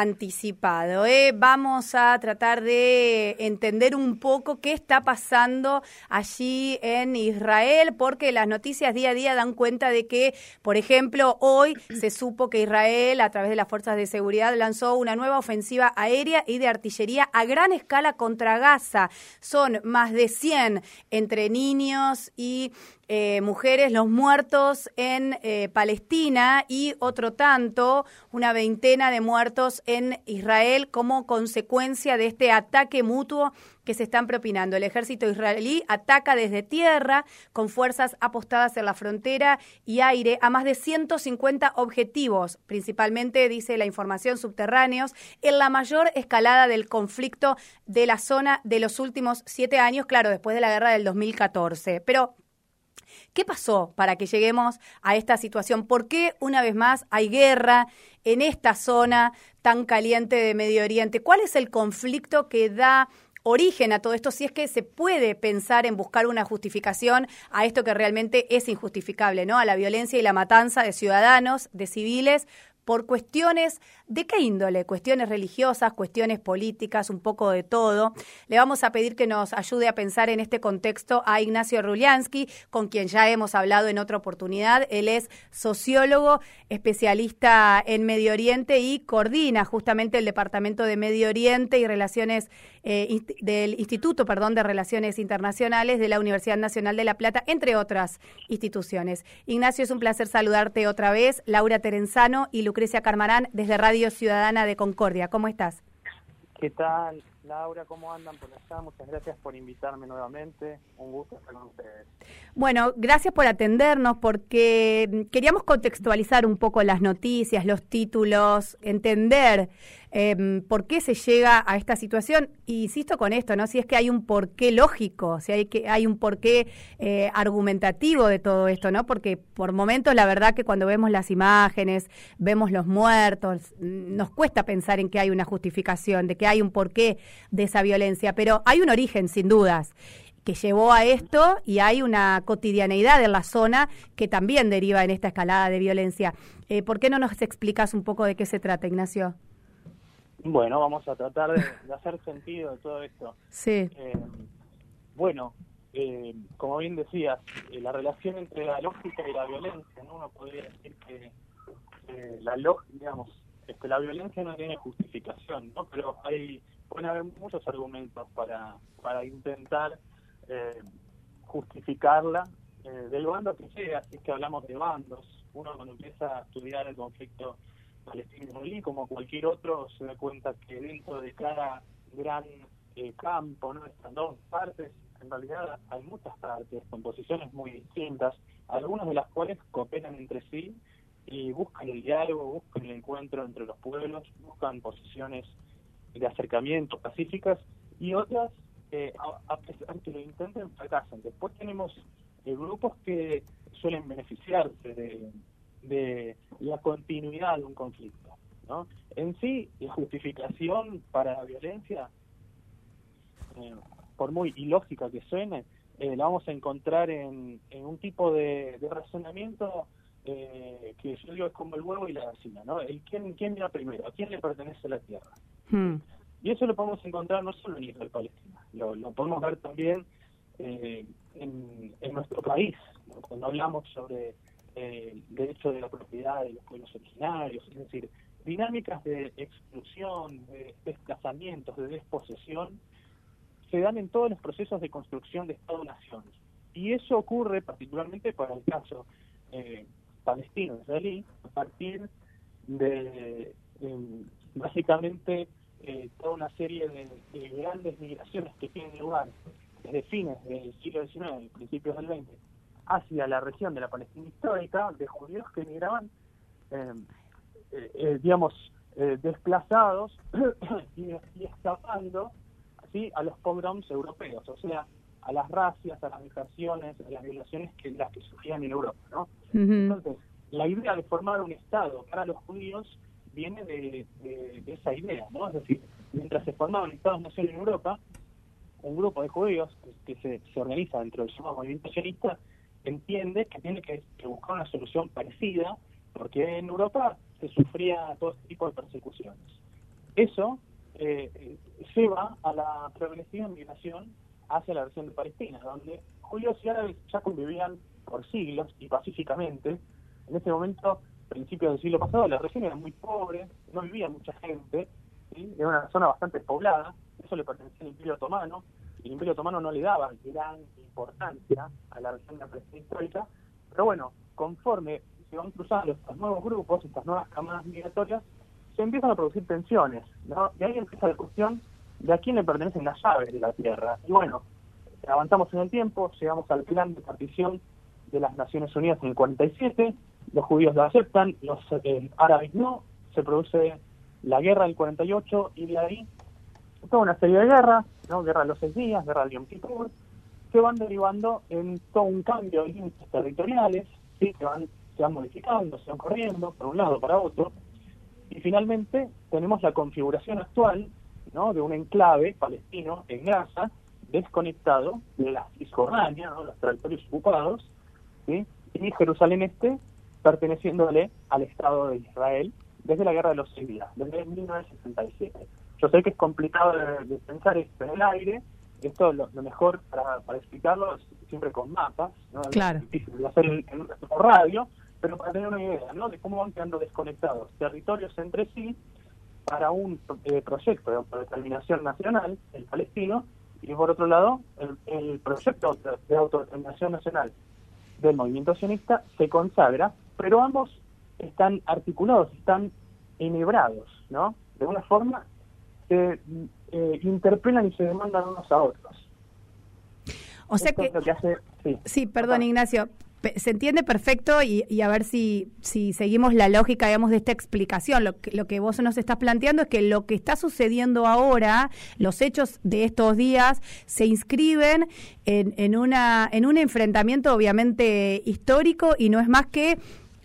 anticipado. ¿eh? Vamos a tratar de entender un poco qué está pasando allí en Israel, porque las noticias día a día dan cuenta de que, por ejemplo, hoy se supo que Israel, a través de las fuerzas de seguridad, lanzó una nueva ofensiva aérea y de artillería a gran escala contra Gaza. Son más de 100 entre niños y eh, mujeres los muertos en eh, Palestina y otro tanto, una veintena de muertos en Israel como consecuencia de este ataque mutuo que se están propinando. El ejército israelí ataca desde tierra con fuerzas apostadas en la frontera y aire a más de 150 objetivos, principalmente, dice la información, subterráneos, en la mayor escalada del conflicto de la zona de los últimos siete años, claro, después de la guerra del 2014. Pero ¿Qué pasó para que lleguemos a esta situación? ¿Por qué una vez más hay guerra en esta zona tan caliente de Medio Oriente? ¿Cuál es el conflicto que da origen a todo esto, si es que se puede pensar en buscar una justificación a esto que realmente es injustificable, ¿no? A la violencia y la matanza de ciudadanos, de civiles, por cuestiones de qué índole, cuestiones religiosas, cuestiones políticas, un poco de todo. Le vamos a pedir que nos ayude a pensar en este contexto a Ignacio Ruliansky, con quien ya hemos hablado en otra oportunidad. Él es sociólogo, especialista en Medio Oriente y coordina justamente el Departamento de Medio Oriente y Relaciones eh, del Instituto, perdón, de Relaciones Internacionales de la Universidad Nacional de La Plata, entre otras instituciones. Ignacio, es un placer saludarte otra vez. Laura Terenzano y Lucrecia Carmarán desde Radio Ciudadana de Concordia. ¿Cómo estás? ¿Qué tal, Laura? ¿Cómo andan por allá? Muchas gracias por invitarme nuevamente. Un gusto estar con ustedes. Bueno, gracias por atendernos porque queríamos contextualizar un poco las noticias, los títulos, entender eh, por qué se llega a esta situación. Insisto con esto, ¿no? Si es que hay un porqué lógico, si hay que hay un porqué eh, argumentativo de todo esto, ¿no? Porque por momentos la verdad que cuando vemos las imágenes, vemos los muertos, nos cuesta pensar en que hay una justificación, de que hay un porqué de esa violencia, pero hay un origen sin dudas que llevó a esto y hay una cotidianeidad en la zona que también deriva en esta escalada de violencia. Eh, ¿Por qué no nos explicas un poco de qué se trata, Ignacio? Bueno, vamos a tratar de, hacer sentido de todo esto. Sí. Eh, bueno, eh, como bien decías, eh, la relación entre la lógica y la violencia, ¿no? uno podría decir que la lógica, digamos, este, la violencia no tiene justificación, ¿no? Pero hay pueden haber muchos argumentos para para intentar justificarla del bando que sea, así que hablamos de bandos. Uno cuando empieza a estudiar el conflicto palestino-israelí, como cualquier otro, se da cuenta que dentro de cada gran eh, campo, ¿no? Estas dos partes, en realidad hay muchas partes con posiciones muy distintas, algunas de las cuales cooperan entre sí y buscan el diálogo, buscan el encuentro entre los pueblos, buscan posiciones de acercamiento pacíficas y otras, eh, a, pesar que lo intenten, fracasan. Después tenemos eh, grupos que suelen beneficiarse de, de la continuidad de un conflicto. ¿no? En sí, la justificación para la violencia, eh, por muy ilógica que suene, eh, la vamos a encontrar en, en un tipo de, razonamiento eh, que yo digo es como el huevo y la gallina, ¿no? El quién, quién mira primero, a quién le pertenece la tierra. Hmm. Y eso lo podemos encontrar no solo en Israel Palestina, lo, podemos ver también en, en nuestro país, cuando hablamos sobre eh, derecho de la propiedad de los pueblos originarios, es decir, dinámicas de exclusión, de desplazamientos, de desposesión, se dan en todos los procesos de construcción de Estado-naciones. Y eso ocurre particularmente para el caso eh, palestino-israelí, a partir de em, básicamente eh, toda una serie de, de, grandes migraciones que tienen lugar desde fines del siglo XIX, principios del XX, hacia la región de la Palestina histórica de judíos que emigraban, eh, eh, eh, digamos, desplazados y, escapando así a los pogroms europeos, o sea, a las racias, a las migraciones, a las violaciones que las que surgían en Europa, ¿no? Entonces, la idea de formar un Estado para los judíos viene de, esa idea, ¿no? Es decir, mientras se formaban Estados-nación en Europa, un grupo de judíos que, se, se, organiza dentro del llamado movimiento sionista entiende que tiene que, buscar una solución parecida, porque en Europa se sufría todo este tipo de persecuciones. eso eh, lleva a la progresiva migración hacia la región de Palestina, donde judíos y árabes ya convivían por siglos y pacíficamente. En ese momento, principios del siglo pasado, la región era muy pobre, no vivía mucha gente, era una zona bastante poblada, eso le pertenecía al Imperio Otomano, y el Imperio Otomano no le daba gran importancia a la región de la Palestina histórica, pero bueno, conforme se van cruzando estos nuevos grupos, estas nuevas camadas migratorias, se empiezan a producir tensiones, ¿no? Y ahí empieza la cuestión de a quién le pertenecen las llaves de la tierra. Y bueno, avanzamos en el tiempo, llegamos al plan de partición de las Naciones Unidas en el 47, los judíos lo aceptan, los árabes no, se produce la guerra del 48 y de ahí toda una serie de guerras, ¿no? guerra de los seis días, guerra del Yom Kippur, que van derivando en todo un cambio de límites territoriales, ¿sí? que van, se van modificando, se van corriendo por un lado para otro, y finalmente tenemos la configuración actual ¿no? de un enclave palestino en Gaza, desconectado de la Cisjordania, los territorios ocupados, ¿sí? y Jerusalén Este perteneciéndole al Estado de Israel desde la Guerra de los Seis Días, desde 1967. Yo sé que es complicado de, pensar esto en el aire, esto lo, mejor para, para, explicarlo es siempre con mapas, ¿no? Claro. Es difícil hacer en, en, radio, pero para tener una idea ¿no? de cómo van quedando desconectados territorios entre sí para un eh, proyecto de determinación nacional, el palestino, y por otro lado, el, proyecto de autodeterminación nacional del movimiento sionista se consagra, pero ambos están articulados, están enhebrados, ¿no? De una forma se eh, interpelan y se demandan unos a otros. O sea que, sí. perdón Ignacio, se entiende perfecto y, a ver si, si seguimos la lógica, digamos, de esta explicación. Lo que, lo que vos nos estás planteando es que lo que está sucediendo ahora, los hechos de estos días, se inscriben en, en, una, en un enfrentamiento obviamente histórico y no es más que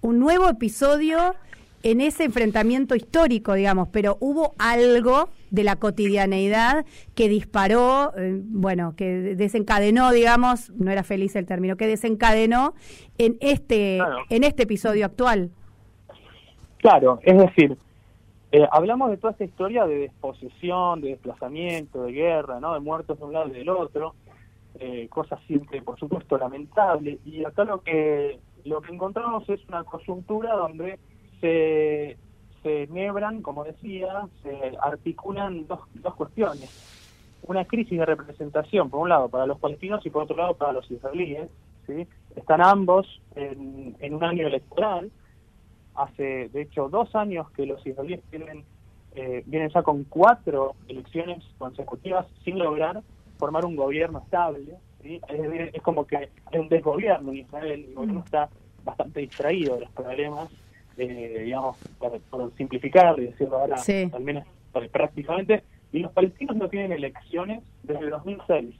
un nuevo episodio en ese enfrentamiento histórico, digamos, pero hubo algo de la cotidianeidad que disparó, eh, bueno, que desencadenó, digamos, no era feliz el término, que desencadenó en este, en este episodio actual. Claro, es decir, eh, hablamos de toda esta historia de desposesión, de desplazamiento, de guerra, ¿no? de muertos de un lado y del otro, eh, cosas siempre, por supuesto, lamentables. Y acá lo que lo que encontramos es una coyuntura donde se, se nebran, como decía, se articulan dos, dos cuestiones. Una crisis de representación, por un lado, para los palestinos y por otro lado, para los israelíes. ¿sí? Están ambos en, en un año electoral. Hace, de hecho, dos años que los israelíes tienen, eh, vienen ya con cuatro elecciones consecutivas sin lograr formar un gobierno estable. ¿Sí? Es, es, como que hay un desgobierno en Israel, el gobierno está bastante distraído de los problemas eh, digamos, por, simplificar y decirlo ahora, al menos prácticamente, y los palestinos no tienen elecciones desde el 2006.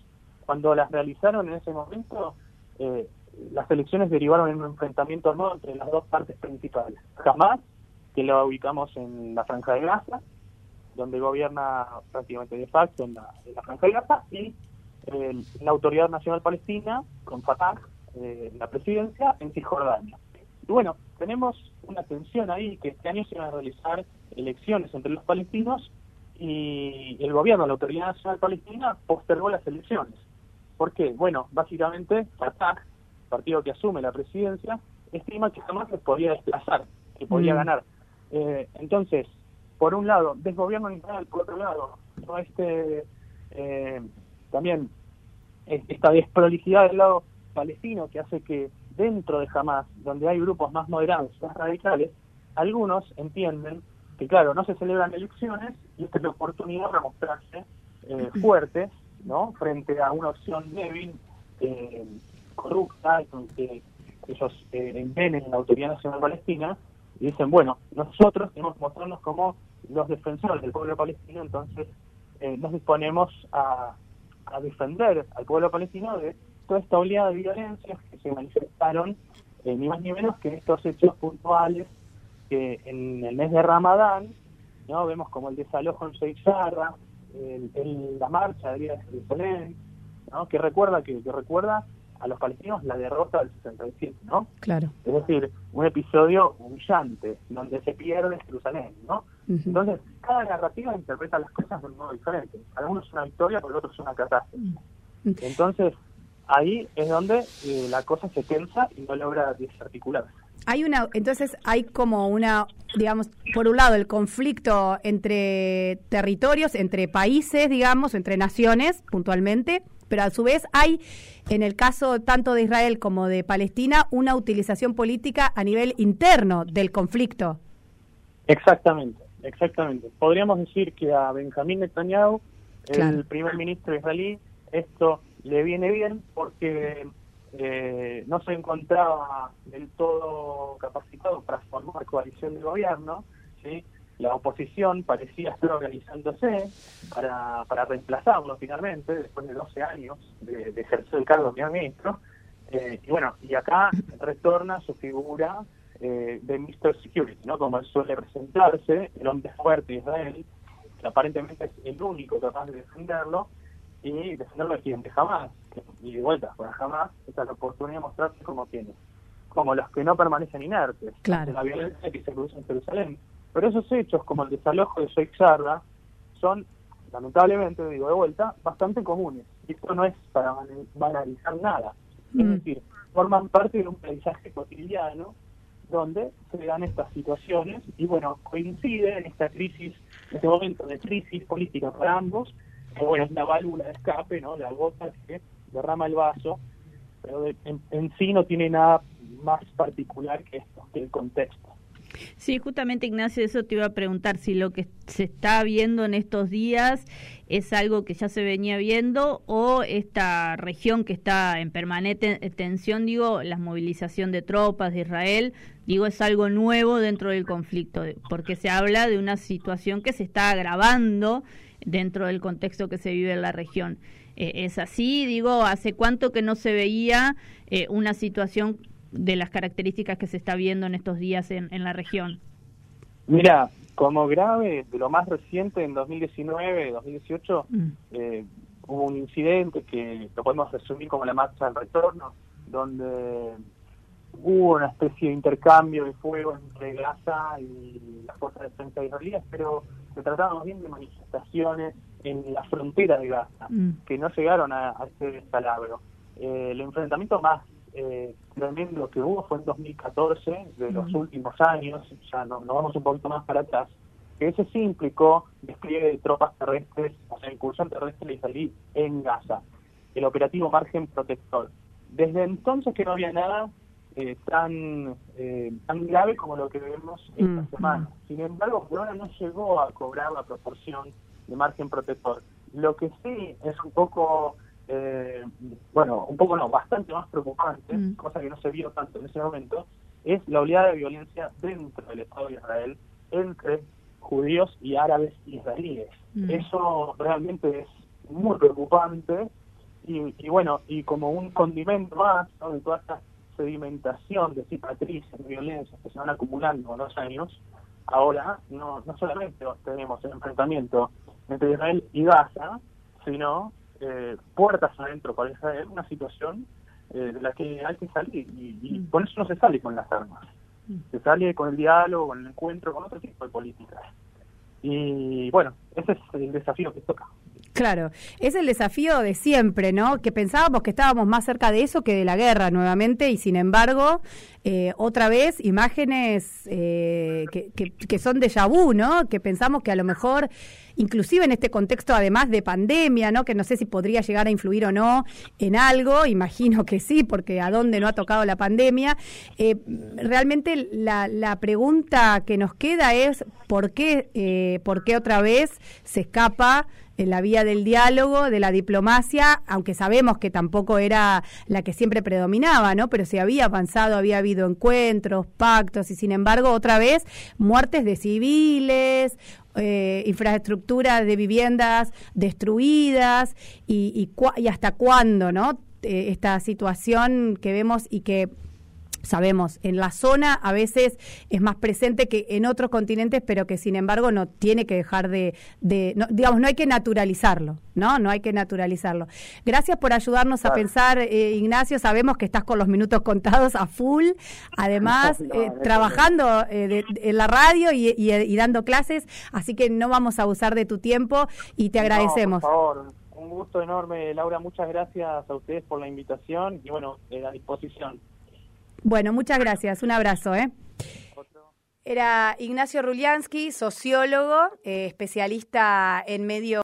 Cuando las realizaron en ese momento, eh, las elecciones derivaron en un enfrentamiento armado entre las dos partes principales. Jamás, que lo ubicamos en la Franja de Gaza, donde gobierna prácticamente de facto en la, Franja de Gaza, y la Autoridad Nacional Palestina, con Fatah, eh, la presidencia, en Cisjordania. Y bueno, tenemos una tensión ahí, que este año se van a realizar elecciones entre los palestinos y el gobierno, la Autoridad Nacional Palestina, postergó las elecciones. ¿Por qué? Bueno, básicamente Fatah, partido que asume la presidencia, estima que jamás se podía desplazar, que podía mm. ganar. Eh, entonces, por un lado, desgobierno en Israel, por otro lado, ¿no? este eh, también esta desprolijidad del lado palestino que hace que dentro de Hamas, donde hay grupos más moderados, más radicales, algunos entienden que, claro, no se celebran elecciones y esta es la oportunidad de mostrarse eh, fuertes, ¿no? Frente a una opción débil, eh, corrupta, que ellos eh, en la Autoridad Nacional Palestina y dicen, bueno, nosotros tenemos que mostrarnos como los defensores del pueblo palestino, entonces eh, nos disponemos a, a defender al pueblo palestino de toda esta oleada de violencia que se manifestaron eh, ni más ni menos que en estos hechos puntuales que en el mes de Ramadán no vemos como el desalojo en Seixarra, el, la marcha de Día de Jerusalén, ¿no? que recuerda que, recuerda a los palestinos la derrota del 67, ¿no? Claro. Es decir, un episodio humillante donde se pierde Jerusalén, ¿no? Entonces, cada narrativa interpreta las cosas de un modo diferente. Para uno es una victoria, para el otro es una catástrofe. Entonces, ahí es donde eh, la cosa se tensa y no logra desarticularse. Hay una, entonces hay como una, digamos, por un lado el conflicto entre territorios, entre países, digamos, entre naciones puntualmente, pero a su vez hay, en el caso tanto de Israel como de Palestina, una utilización política a nivel interno del conflicto. Exactamente, exactamente. Podríamos decir que a Benjamín Netanyahu, el primer ministro israelí, esto le viene bien porque eh, no se encontraba del todo capacitado para formar coalición de gobierno, ¿sí? la oposición parecía estar organizándose para, para reemplazarlo finalmente, después de 12 años de, ejercer el cargo de primer ministro. Eh, y bueno, y acá retorna su figura eh, de Mr. Security, ¿no? Como suele presentarse, el hombre fuerte de Israel, que aparentemente es el único capaz de defenderlo, y defenderlo de quien, jamás. Y de vuelta, para jamás, esta es la oportunidad de mostrarse como quienes, como los que no permanecen inertes, claro. la violencia que se produce en Jerusalén pero esos hechos, como el desalojo de Sarda, son, lamentablemente, digo de vuelta, bastante comunes. Y esto no es para banalizar nada. Es mm. decir, forman parte de un paisaje cotidiano donde se dan estas situaciones y bueno, coincide en esta crisis, este momento de crisis política para ambos, que bueno, es la válvula de escape, ¿no? La gota que derrama el vaso, pero en, en sí no tiene nada más particular que esto, que el contexto. Sí, justamente Ignacio, eso te iba a preguntar si lo que se está viendo en estos días es algo que ya se venía viendo o esta región que está en permanente tensión, digo, la movilización de tropas de Israel, digo, es algo nuevo dentro del conflicto, porque se habla de una situación que se está agravando dentro del contexto que se vive en la región. Eh, ¿Es así? Digo, ¿hace cuánto que no se veía eh, una situación de las características que se está viendo en estos días en, en la región? Mira, como grave, de lo más reciente, en 2019, 2018, mm. eh, hubo un incidente que lo podemos resumir como la marcha del retorno, donde hubo una especie de intercambio de fuego entre Gaza y las fuerzas de defensa israelíes, pero se trataba bien de manifestaciones en la frontera de Gaza, mm. que no llegaron a, a ese descalabro. Eh, el enfrentamiento más eh, tremendo que hubo fue en 2014, de los últimos años, ya no, nos vamos un poquito más para atrás, que ese sí implicó despliegue de tropas terrestres, o sea, incursión terrestre israelí en Gaza, el operativo Margen Protector. Desde entonces que no había nada eh, tan eh, tan grave como lo que vemos esta semana. Sin embargo, por ahora no llegó a cobrar la proporción de margen protector. Lo que sí es un poco eh, bueno, un poco no, bastante más preocupante, mm. cosa que no se vio tanto en ese momento, es la oleada de violencia dentro del Estado de Israel entre judíos y árabes israelíes. Mm. Eso realmente es muy preocupante y, bueno, y como un condimento más de toda esta sedimentación de cicatrices, de violencia que se van acumulando con los años, ahora no, no solamente tenemos el enfrentamiento entre Israel y Gaza, sino eh, puertas adentro para Israel, una situación eh, de la que hay que salir y, y, mm. con eso no se sale con las armas, mm. se sale con el diálogo, con el encuentro, con otro tipo de políticas. Y bueno, ese es el desafío que toca. Claro, es el desafío de siempre, ¿no? Que pensábamos que estábamos más cerca de eso que de la guerra nuevamente y sin embargo, eh, otra vez, imágenes eh, que, que, son de vu, ¿no? Que pensamos que a lo mejor, inclusive en este contexto además de pandemia, ¿no? Que no sé si podría llegar a influir o no en algo, imagino que sí, porque a dónde no ha tocado la pandemia. Eh, realmente la, la, pregunta que nos queda es ¿por qué, por qué otra vez se escapa? En la vía del diálogo, de la diplomacia, aunque sabemos que tampoco era la que siempre predominaba, ¿no? Pero se había avanzado, había habido encuentros, pactos y sin embargo otra vez muertes de civiles, eh, infraestructuras de viviendas destruidas y, y, y hasta cuándo, ¿no? Eh, esta situación que vemos y que sabemos, en la zona a veces es más presente que en otros continentes, pero que sin embargo no tiene que dejar de, digamos, no hay que naturalizarlo, ¿no? No hay que naturalizarlo. Gracias por ayudarnos a pensar, eh, Ignacio, sabemos que estás con los minutos contados a full, además eh, trabajando eh, en la radio y, dando clases, así que no vamos a abusar de tu tiempo y te agradecemos. por favor, un gusto enorme, Laura, muchas gracias a ustedes por la invitación y bueno, a disposición. Bueno, muchas gracias. Un abrazo, ¿eh? Era Ignacio Ruliansky, sociólogo, eh, especialista en medio